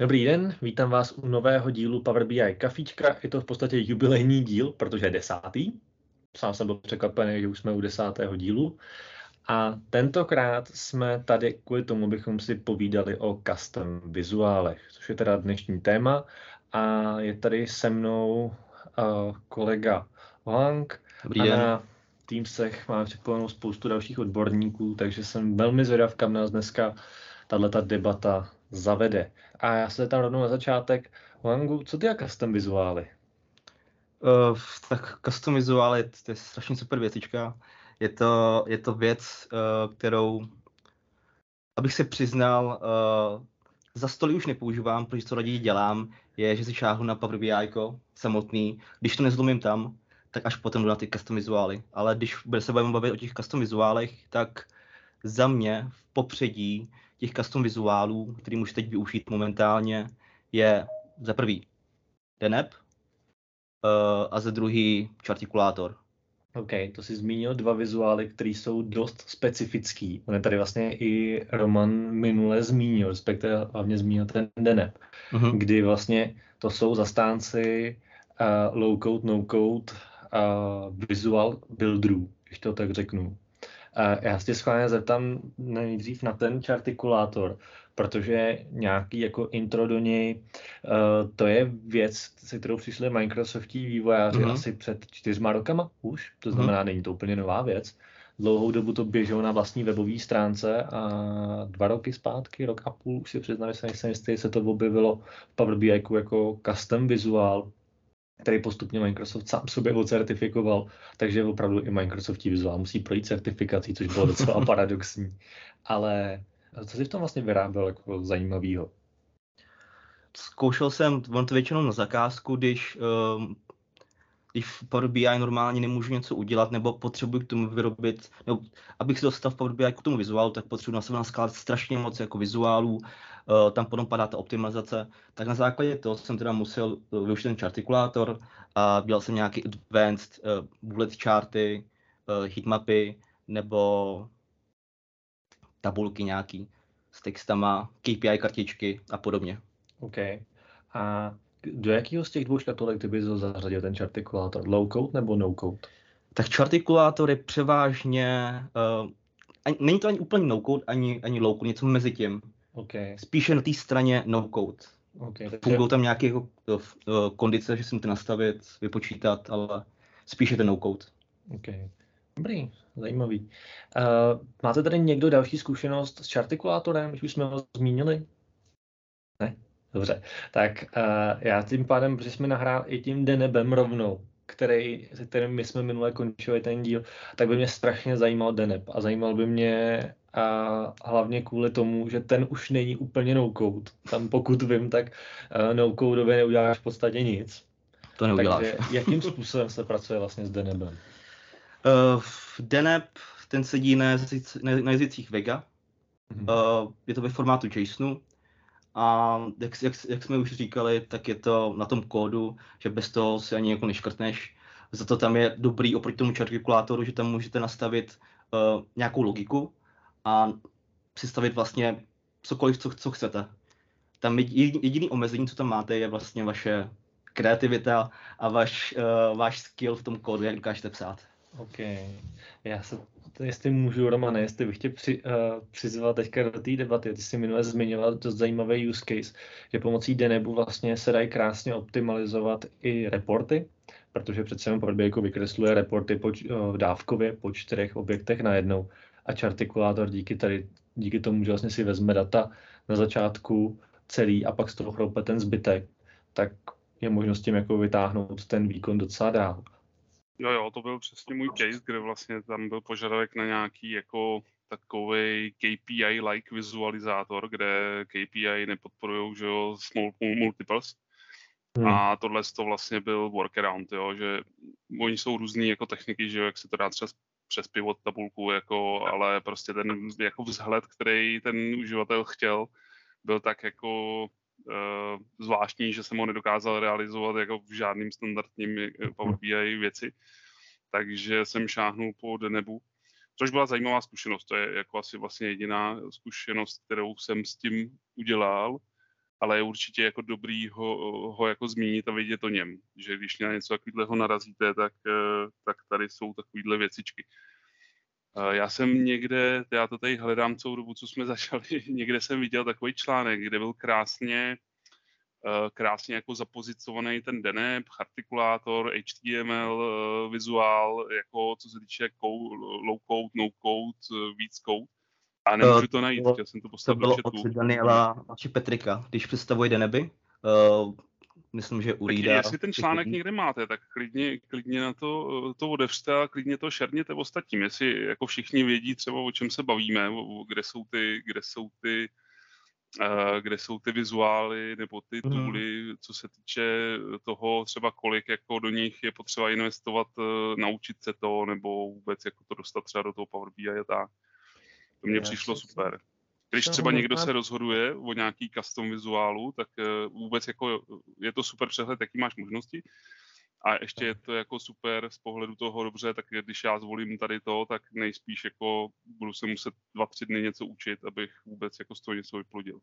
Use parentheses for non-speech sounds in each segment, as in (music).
Dobrý den, vítám vás u nového dílu Power BI Kafička. Je to v podstatě jubilejní díl, protože je desátý. Sám jsem byl překvapený, že už jsme u desátého dílu. A tentokrát jsme tady kvůli tomu, abychom si povídali o custom vizuálech, což je teda dnešní téma. A je tady se mnou uh, kolega Lang. Dobrý den. A na Teamsech máme připojenou spoustu dalších odborníků, takže jsem velmi zvědav, kam nás dneska tato debata zavede. A já se tam rovnou na začátek. Wangu, co ty a custom vizuály? Uh, tak custom vizuály, to je strašně super věcička. Je to, je to věc, uh, kterou, abych se přiznal, uh, za stoly už nepoužívám, protože co raději dělám, je, že si šáhnu na Power BI samotný. Když to nezlomím tam, tak až potom jdu na ty custom vizuály. Ale když se budeme bavit o těch custom vizuálech, tak za mě v popředí těch custom vizuálů, který můžu teď využít momentálně, je za prvý Denep uh, a za druhý Chartikulátor. OK, to si zmínil dva vizuály, které jsou dost specifický. On je tady vlastně i Roman minule zmínil, respektive hlavně zmínil ten Denep, uh-huh. kdy vlastně to jsou zastánci uh, low-code, no-code uh, visual builderů, když to tak řeknu. Já se tě schválně zeptám nejdřív na ten čartikulátor, protože nějaký jako intro do něj, uh, to je věc, se kterou přišli Microsoftí vývojáři mm-hmm. asi před čtyřma rokama už, to mhm. znamená, mm-hmm. není to úplně nová věc. Dlouhou dobu to běželo na vlastní webové stránce a dva roky zpátky, rok a půl, už si přiznám, že jsem jistý, se to objevilo v Power BI jako custom vizuál, který postupně Microsoft sám sobě ocertifikoval, takže opravdu i Microsoft vizuál musí projít certifikací, což bylo docela (laughs) paradoxní. Ale co si v tom vlastně vyráběl jako zajímavého? Zkoušel jsem, on to většinou na zakázku, když, um, když v Power BI normálně nemůžu něco udělat, nebo potřebuji k tomu vyrobit, nebo abych si dostal v Power BI k tomu vizuálu, tak potřebuji na sebe naskládat strašně moc jako vizuálů, tam potom padá ta optimalizace, tak na základě toho jsem teda musel uh, využít ten chartikulátor a dělal jsem nějaký advanced uh, bullet charty, heatmapy, nebo tabulky nějaký s textama, KPI kartičky a podobně. OK. A do jakého z těch dvou škatulek ty bys zařadil ten chartikulátor? Low code nebo no code? Tak chartikulátor je převážně, uh, ani, není to ani úplně no code, ani, ani low code, něco mezi tím. Okay. Spíše na té straně no code. Okay, takže... Fungují tam nějaké jako, uh, kondice, že si můžete nastavit, vypočítat, ale spíše ten no code. Okay. Dobrý, zajímavý. Uh, máte tady někdo další zkušenost s chartikulátorem, když už jsme ho zmínili? Ne? Dobře. Tak uh, já tím pádem, protože jsme nahrál i tím Denebem rovnou, který, se kterým my jsme minule končili ten díl, tak by mě strašně zajímal Deneb a zajímal by mě a hlavně kvůli tomu, že ten už není úplně no-code. Tam pokud vím, tak uh, no-codově neuděláš v podstatě nic. To neuděláš. Takže jakým způsobem se pracuje vlastně s Denebem? Uh, Deneb, ten sedí na, na jazycích Vega. Uh, je to ve formátu JSONu. A jak, jak, jak jsme už říkali, tak je to na tom kódu, že bez toho si ani jako neškrtneš. Za to tam je dobrý oproti tomu čartikulátoru, že tam můžete nastavit uh, nějakou logiku a představit vlastně cokoliv, co, co chcete. Tam jediný omezení, co tam máte, je vlastně vaše kreativita a vaš, uh, váš skill v tom kódu, jak dokážete psát. OK. Já se, jestli můžu, Romane, jestli bych tě při, uh, přizval teďka do té debaty, ty jsi minule zmiňoval dost zajímavý use case, že pomocí Denebu vlastně se dají krásně optimalizovat i reporty, protože přece jenom BI vykresluje reporty po, uh, dávkově po čtyřech objektech najednou a Chartikulátor díky, tady, díky tomu, že vlastně si vezme data na začátku celý a pak z toho chroupe ten zbytek, tak je možnost tím jako vytáhnout ten výkon docela dál. Jo, jo, to byl přesně můj case, kde vlastně tam byl požadavek na nějaký jako takový KPI-like vizualizátor, kde KPI nepodporují, že jo, small multiples. Hmm. A tohle to vlastně byl workaround, jo, že oni jsou různý jako techniky, že jo, jak se to dá třeba přes pivot tabulku, jako, ale prostě ten jako vzhled, který ten uživatel chtěl, byl tak jako zvláštní, že jsem ho nedokázal realizovat jako v žádným standardním eh, Power BI věci. Takže jsem šáhnul po Denebu, což byla zajímavá zkušenost. To je jako asi vlastně jediná zkušenost, kterou jsem s tím udělal. ale je určitě jako dobrý ho, ho jako zmínit a vidět o něm, že když na něco takového narazíte, tak, tak tady jsou takovéhle věcičky. Já jsem někde, já to tady hledám celou dobu, co jsme (laughs) začali, někde jsem viděl takový článek, kde byl krásně, eh, krásně jako zapozicovaný ten DNEP, artikulátor, HTML, eh, vizuál, jako co se týče low code, no code, eh, víc code. A nemůžu to najít, chtěl jsem to postavit to bylo od Daniela Petrika, když představuje Deneby. Uh, myslím, že u Reeda... Jestli ten článek někde máte, tak klidně, klidně na to, to odevřte a klidně to šerněte ostatním, jestli jako všichni vědí třeba, o čem se bavíme, kde jsou ty, kde jsou ty, uh, kde jsou ty vizuály nebo ty mhm. tooly, co se týče toho třeba kolik jako do nich je potřeba investovat, uh, naučit se to, nebo vůbec jako to dostat třeba do toho Power BI a tak. To mně přišlo super. Když třeba někdo se rozhoduje o nějaký custom vizuálu, tak eh, vůbec jako je to super přehled, jaký máš možnosti. A ještě je to jako super z pohledu toho dobře, tak když já zvolím tady to, tak nejspíš jako budu se muset dva, tři dny něco učit, abych vůbec jako z toho něco vyplodil.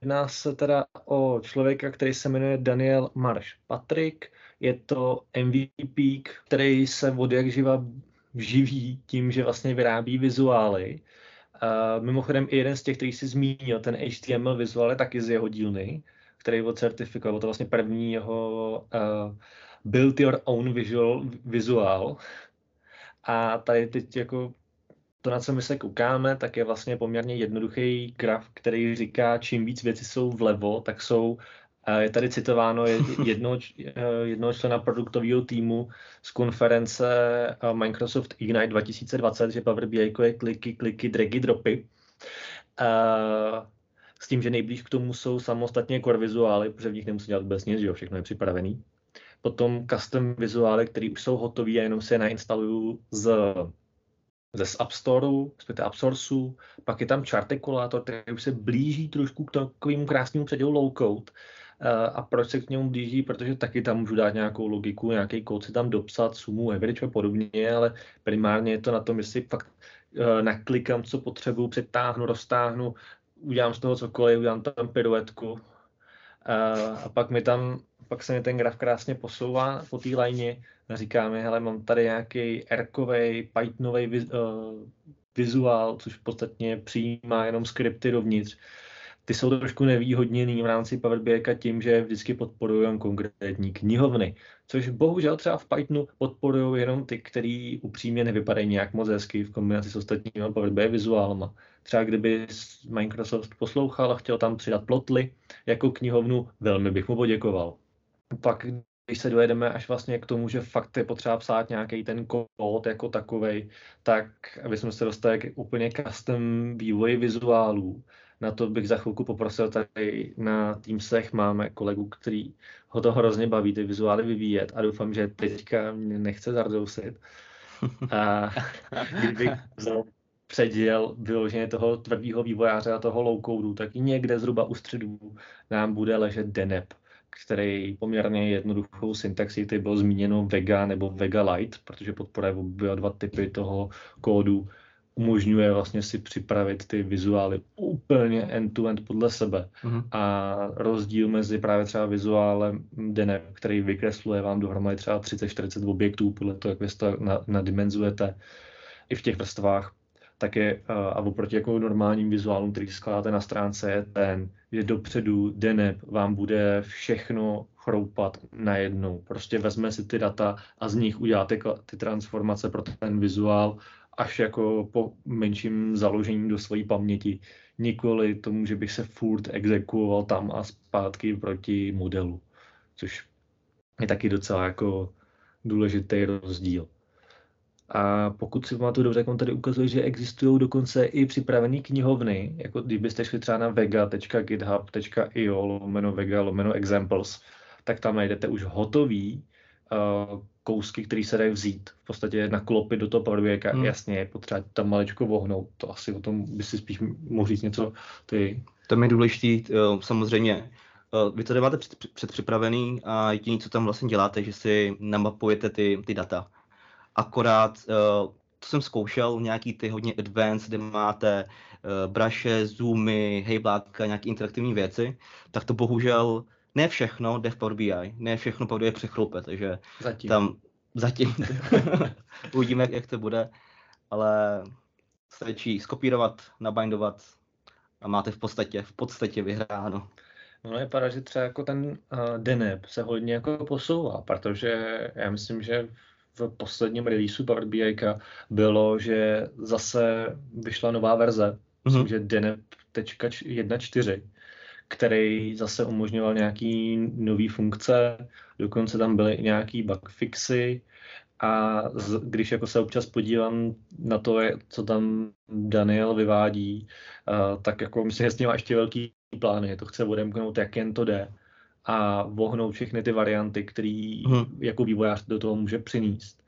Jedná se teda o člověka, který se jmenuje Daniel Marš Patrick. Je to MVP, který se od jak živa živí tím, že vlastně vyrábí vizuály Uh, mimochodem i jeden z těch, který si zmínil, ten HTML vizuál je taky z jeho dílny, který ho certifikoval. To vlastně první jeho uh, build your own visual, vizuál. A tady teď jako to, na co my se koukáme, tak je vlastně poměrně jednoduchý graf, který říká, čím víc věci jsou vlevo, tak jsou je tady citováno (laughs) jednoho, jednoho člena produktového týmu z konference eh, Microsoft Ignite 2020, že Power BI je kliky, kliky, dragy, dropy. S tím, že nejblíž k tomu jsou samostatně core vizuály, protože v nich nemusí dělat vůbec nic, že jo, všechno je připravený. Potom custom vizuály, které už jsou hotové a jenom se je nainstalují z ze App Storeu, respektive App Sourceu, pak je tam Chartikulátor, který už se blíží trošku k takovému krásnému předělu low code, a proč se k němu blíží, protože taky tam můžu dát nějakou logiku, nějaký kód si tam dopsat, sumu, average a podobně, ale primárně je to na tom, jestli fakt e, naklikám, co potřebuju, přetáhnu, roztáhnu, udělám z toho cokoliv, udělám tam piruetku a pak mi tam, pak se mi ten graf krásně posouvá po té lajně a hele, mám tady nějaký R-kovej, Pythonový viz, vizuál, což v podstatě přijímá jenom skripty dovnitř ty jsou trošku nevýhodněný v rámci Power BI tím, že vždycky podporují konkrétní knihovny, což bohužel třeba v Pythonu podporují jenom ty, který upřímně nevypadají nějak moc hezky v kombinaci s ostatními Power BI vizuálama. Třeba kdyby Microsoft poslouchal a chtěl tam přidat plotly jako knihovnu, velmi bych mu poděkoval. Pak když se dojedeme až vlastně k tomu, že fakt je potřeba psát nějaký ten kód jako takovej, tak aby jsme se dostali k úplně custom vývoji vizuálů, na to bych za chvilku poprosil tady na Teamsech máme kolegu, který ho to hrozně baví ty vizuály vyvíjet a doufám, že teďka mě nechce zardousit. A (laughs) kdybych vzal předěl vyloženě toho tvrdého vývojáře a toho low codu, tak i někde zhruba u středu nám bude ležet Denep, který poměrně jednoduchou syntaxi, ty bylo zmíněno Vega nebo Vega Lite, protože podporuje oba dva typy toho kódu umožňuje vlastně si připravit ty vizuály úplně end-to-end podle sebe. Mm-hmm. A rozdíl mezi právě třeba vizuálem Dene, který vykresluje vám dohromady třeba 30-40 objektů podle toho, jak vy to nadimenzujete i v těch vrstvách, tak je, a oproti jako normálním vizuálům, který skládáte na stránce, je ten, že dopředu Deneb vám bude všechno chroupat najednou. Prostě vezme si ty data a z nich uděláte ty transformace pro ten vizuál až jako po menším založení do své paměti, nikoli tomu, že bych se furt exekuoval tam a zpátky proti modelu, což je taky docela jako důležitý rozdíl. A pokud si pamatuju dobře, tak on tady ukazuje, že existují dokonce i připravené knihovny, jako kdybyste šli třeba na vega.github.io lomeno vega lomeno examples, tak tam najdete už hotový uh, kousky, které se dají vzít, v podstatě naklopit do toho Power hmm. jasně, je potřeba tam maličko vohnout, to asi o tom by si spíš mohl říct něco ty. To je důležitý, eh, samozřejmě, eh, vy to máte před, předpřipravený a jediné, co tam vlastně děláte, že si namapujete ty, ty data. Akorát to jsem zkoušel, nějaký ty hodně advanced, kde máte braše, zoomy, hejblátka, nějaké interaktivní věci, tak to bohužel ne všechno jde v Power BI, ne všechno Power BI přechlupe, takže zatím. tam zatím (laughs) uvidíme, jak, jak to bude, ale stačí skopírovat, nabindovat a máte v podstatě, v podstatě vyhráno. No je pravda, že třeba jako ten uh, Deneb se hodně jako posouvá, protože já myslím, že v posledním releaseu Power BI bylo, že zase vyšla nová verze, mm-hmm. myslím, že Deneb.1.4, který zase umožňoval nějaký nové funkce, dokonce tam byly i nějaký bug fixy. A z, když jako se občas podívám na to, co tam Daniel vyvádí, uh, tak jako myslím, že s ním má ještě velký plány, to chce odemknout, jak jen to jde. A vohnout všechny ty varianty, které hmm. jako vývojář do toho může přinést.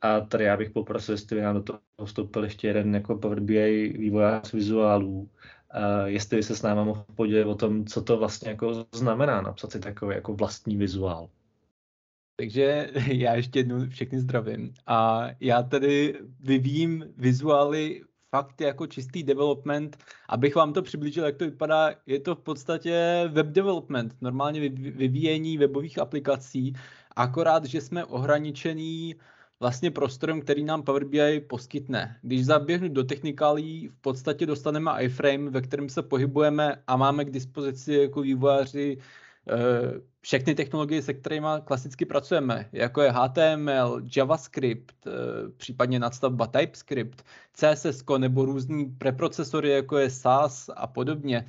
A tady já bych poprosil, jestli by nám do toho vstoupil ještě jeden jako Power BI vývojář vizuálů, jestli by se s náma mohl podělit o tom, co to vlastně jako znamená napsat si takový jako vlastní vizuál. Takže (laughs) já ještě jednou všechny zdravím. A já tedy vyvíjím vizuály fakt jako čistý development. Abych vám to přiblížil, jak to vypadá, je to v podstatě web development, normálně vyvíjení webových aplikací, akorát, že jsme ohraničený vlastně prostorem, který nám Power BI poskytne. Když zaběhnu do technikálí, v podstatě dostaneme iframe, ve kterém se pohybujeme a máme k dispozici jako vývojáři Eh, všechny technologie, se kterými klasicky pracujeme, jako je HTML, JavaScript, eh, případně nadstavba TypeScript, CSS nebo různý preprocesory, jako je SAS a podobně.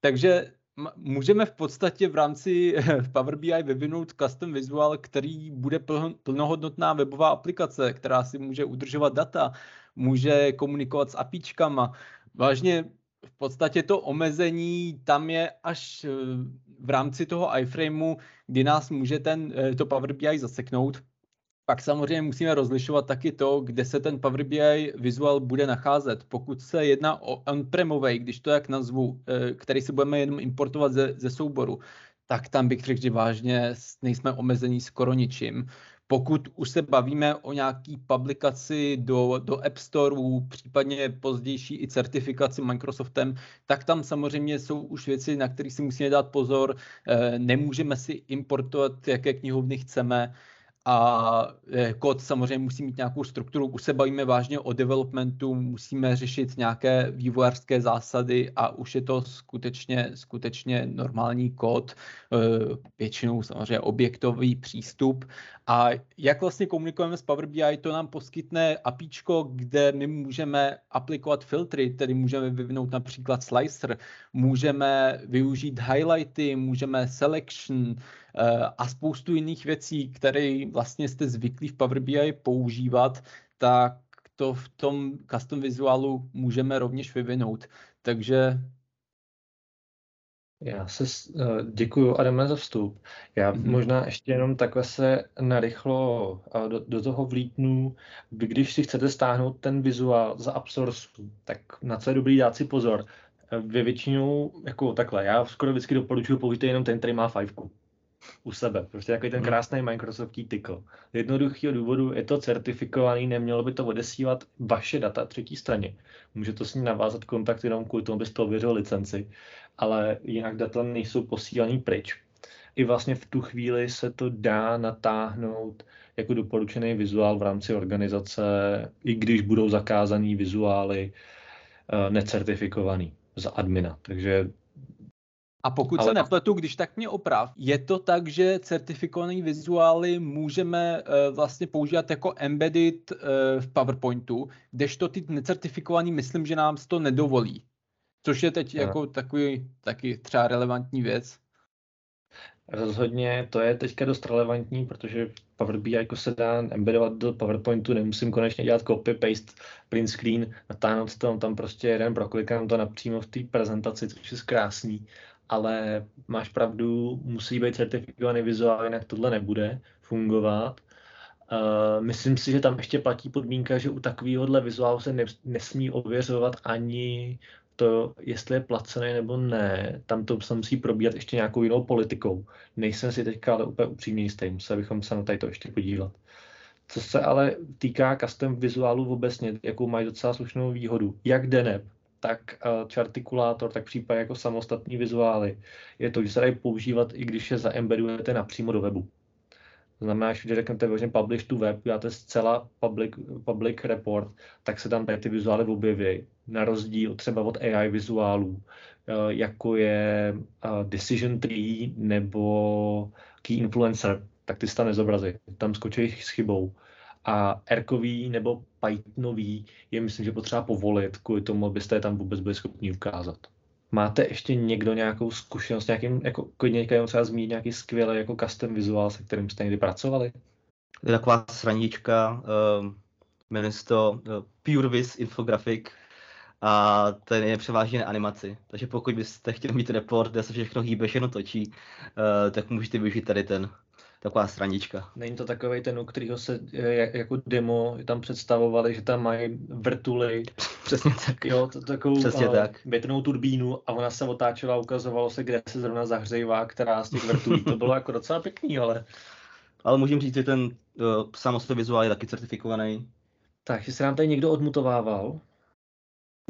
Takže můžeme v podstatě v rámci Power BI vyvinout custom visual, který bude plnohodnotná webová aplikace, která si může udržovat data, může komunikovat s APIčkama. Vážně v podstatě to omezení tam je až eh, v rámci toho iframeu, kdy nás může ten, eh, to Power BI zaseknout. Pak samozřejmě musíme rozlišovat taky to, kde se ten Power BI vizuál bude nacházet. Pokud se jedná o on-premový, když to jak nazvu, eh, který si budeme jenom importovat ze, ze souboru, tak tam bych řekl, že vážně nejsme omezení skoro ničím. Pokud už se bavíme o nějaký publikaci do, do App Storeu, případně pozdější i certifikaci Microsoftem, tak tam samozřejmě jsou už věci, na které si musíme dát pozor. Eh, nemůžeme si importovat, jaké knihovny chceme a eh, kód samozřejmě musí mít nějakou strukturu. Už se bavíme vážně o developmentu, musíme řešit nějaké vývojářské zásady a už je to skutečně, skutečně normální kód, eh, většinou samozřejmě objektový přístup. A jak vlastně komunikujeme s Power BI, to nám poskytne APIčko, kde my můžeme aplikovat filtry, tedy můžeme vyvinout například slicer, můžeme využít highlighty, můžeme selection, a spoustu jiných věcí, které vlastně jste zvyklí v Power BI používat, tak to v tom custom vizuálu můžeme rovněž vyvinout. Takže já se uh, děkuji Adame za vstup. Já mm-hmm. možná ještě jenom takhle se narychlo uh, do, do toho vlítnu. Vy, když si chcete stáhnout ten vizuál za Absorsu, tak na co je dobrý dát si pozor. Vy většinou, jako takhle, já skoro vždycky doporučuji použít jenom ten, který má fajfku u sebe. Prostě takový ten hmm. krásný Microsoftí tykl. Z jednoduchého důvodu je to certifikovaný, nemělo by to odesílat vaše data třetí straně. Může to s ní navázat kontakt jenom kvůli tomu, byste ověřil licenci, ale jinak data nejsou posílaný pryč. I vlastně v tu chvíli se to dá natáhnout jako doporučený vizuál v rámci organizace, i když budou zakázaný vizuály uh, necertifikovaný za admina. Takže a pokud Ale... se nepletu, když tak mě oprav, je to tak, že certifikované vizuály můžeme uh, vlastně používat jako embedded uh, v PowerPointu, kdežto ty necertifikovaný myslím, že nám to nedovolí. Což je teď no. jako takový taky třeba relevantní věc. Rozhodně to je teďka dost relevantní, protože Power BI jako se dá embedovat do PowerPointu, nemusím konečně dělat copy, paste, print screen, natáhnout to tam prostě jeden, proklikám to napřímo v té prezentaci, což je krásný ale máš pravdu, musí být certifikovaný vizuál, jinak tohle nebude fungovat. Uh, myslím si, že tam ještě platí podmínka, že u takovéhohle vizuálu se ne, nesmí ověřovat ani to, jestli je placený nebo ne. Tam to se musí probíhat ještě nějakou jinou politikou. Nejsem si teďka ale úplně upřímně jistý, museli bychom se na tady to ještě podívat. Co se ale týká custom vizuálu obecně, jakou mají docela slušnou výhodu, jak Deneb, tak uh, Chartikulátor, tak případně jako samostatní vizuály, je to, že se dají používat, i když je zaembedujete napřímo do webu. To znamená, že když řeknete vlastně publish to web, děláte zcela public, public report, tak se tam ty vizuály objeví, na rozdíl třeba od AI vizuálů, eh, jako je eh, Decision Tree nebo Key Influencer, tak ty se tam nezobrazí, tam skočí s chybou. A Erkový nebo Pythonový je myslím, že potřeba povolit, kvůli tomu, abyste je tam vůbec byli schopni ukázat. Máte ještě někdo nějakou zkušenost, nějakým, jako klidně třeba zmínit nějaký skvělý jako custom vizuál, se kterým jste někdy pracovali? Je taková sranička, uh, jmenuje se to uh, PureVis Infographic a ten je převážně na animaci. Takže pokud byste chtěli mít report, kde se všechno hýbe, všechno točí, uh, tak můžete využít tady ten taková stranička. Není to takový ten, u kterého se jako demo tam představovali, že tam mají vrtuly. (laughs) Přesně tak. Jo, to, takovou Přesně uh, tak. větrnou turbínu a ona se otáčela a ukazovalo se, kde se zrovna zahřejvá, která z těch vrtulí. To bylo jako docela pěkný, ale... Ale můžeme říct, že ten uh, samostový vizuál je taky certifikovaný. Tak, že se nám tady někdo odmutovával.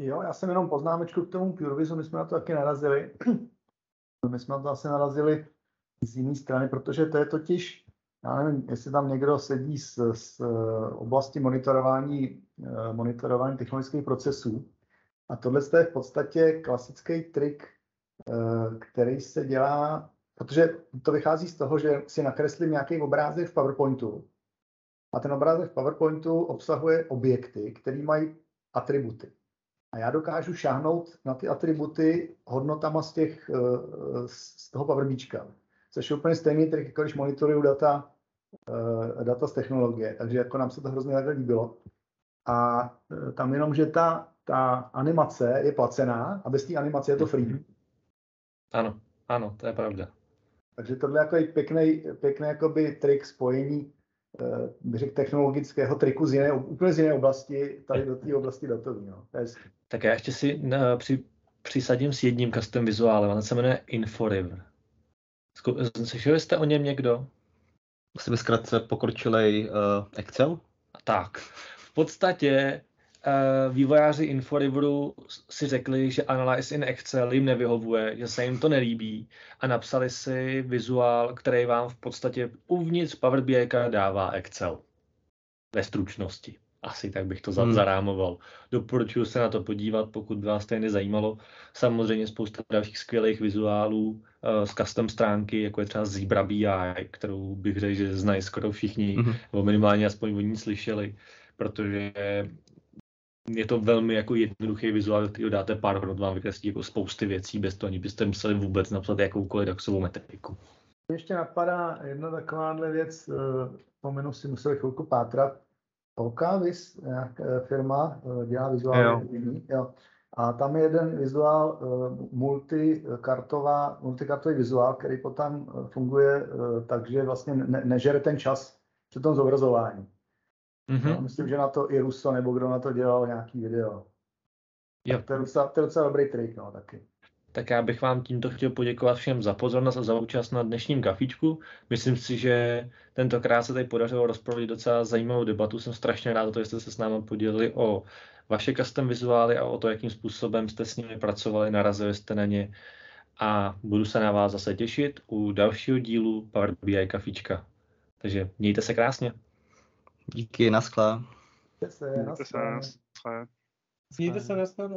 Jo, já jsem jenom poznámečku k tomu PureVizu, my jsme na to taky narazili. (clears throat) my jsme na to asi narazili z jiné strany, protože to je totiž, já nevím, jestli tam někdo sedí z, z oblasti monitorování, eh, monitorování technologických procesů. A tohle je v podstatě klasický trik, eh, který se dělá, protože to vychází z toho, že si nakreslím nějaký obrázek v PowerPointu. A ten obrázek v PowerPointu obsahuje objekty, které mají atributy. A já dokážu šáhnout na ty atributy hodnotama z, těch, eh, z toho PowerBíčka což je úplně stejný trik, jako když monitoruju data, uh, data z technologie. Takže jako nám se to hrozně takhle líbilo. A uh, tam jenom, že ta, ta animace je placená a bez té animace je to free. Mhm. Ano, ano, to je pravda. Takže tohle je jako pěkný, pěkný jakoby trik spojení uh, řekl, technologického triku z jiné, úplně z jiné oblasti, tady do té oblasti datový. No. Tak já ještě si na, při, přisadím s jedním custom vizuálem, on se jmenuje InfoRiver. Slyšeli jste o něm někdo? Musíme zkrátce pokročilej uh, Excel? Tak. V podstatě uh, vývojáři Inforiveru si řekli, že Analyze in Excel jim nevyhovuje, že se jim to nelíbí a napsali si vizuál, který vám v podstatě uvnitř Power BI dává Excel ve stručnosti. Asi tak bych to hmm. zarámoval. Doporučuji se na to podívat, pokud by vás to zajímalo. Samozřejmě spousta dalších skvělých vizuálů uh, z custom stránky, jako je třeba Zebra BI, kterou bych řekl, že znají skoro všichni, hmm. nebo minimálně aspoň o ní slyšeli, protože je to velmi jako jednoduchý vizuál, který dáte pár hodnot, vám vykreslí jako spousty věcí, bez toho ani byste museli vůbec napsat jakoukoliv daxovou metriku. Ještě napadá jedna takováhle věc, eh, pomenu si museli chvilku pátrat, Okavis, nějaká firma, eh, dělá vizuální. Jo. A tam je jeden vizuál, eh, multikartová, multikartový vizuál, který potom eh, funguje tak, že vlastně ne, nežere ten čas při tom zobrazování. Mm-hmm. myslím, že na to i Russo, nebo kdo na to dělal nějaký video. Jo. To je docela, to je docela dobrý trik, no, taky tak já bych vám tímto chtěl poděkovat všem za pozornost a za účast na dnešním kafičku. Myslím si, že tentokrát se tady podařilo rozprovodit docela zajímavou debatu. Jsem strašně rád, že jste se s námi podělili o vaše custom vizuály a o to, jakým způsobem jste s nimi pracovali, narazili jste na ně. A budu se na vás zase těšit u dalšího dílu Power BI kafička. Takže mějte se krásně. Díky, naschle. Mějte se, naschle. Mějte se, naschle.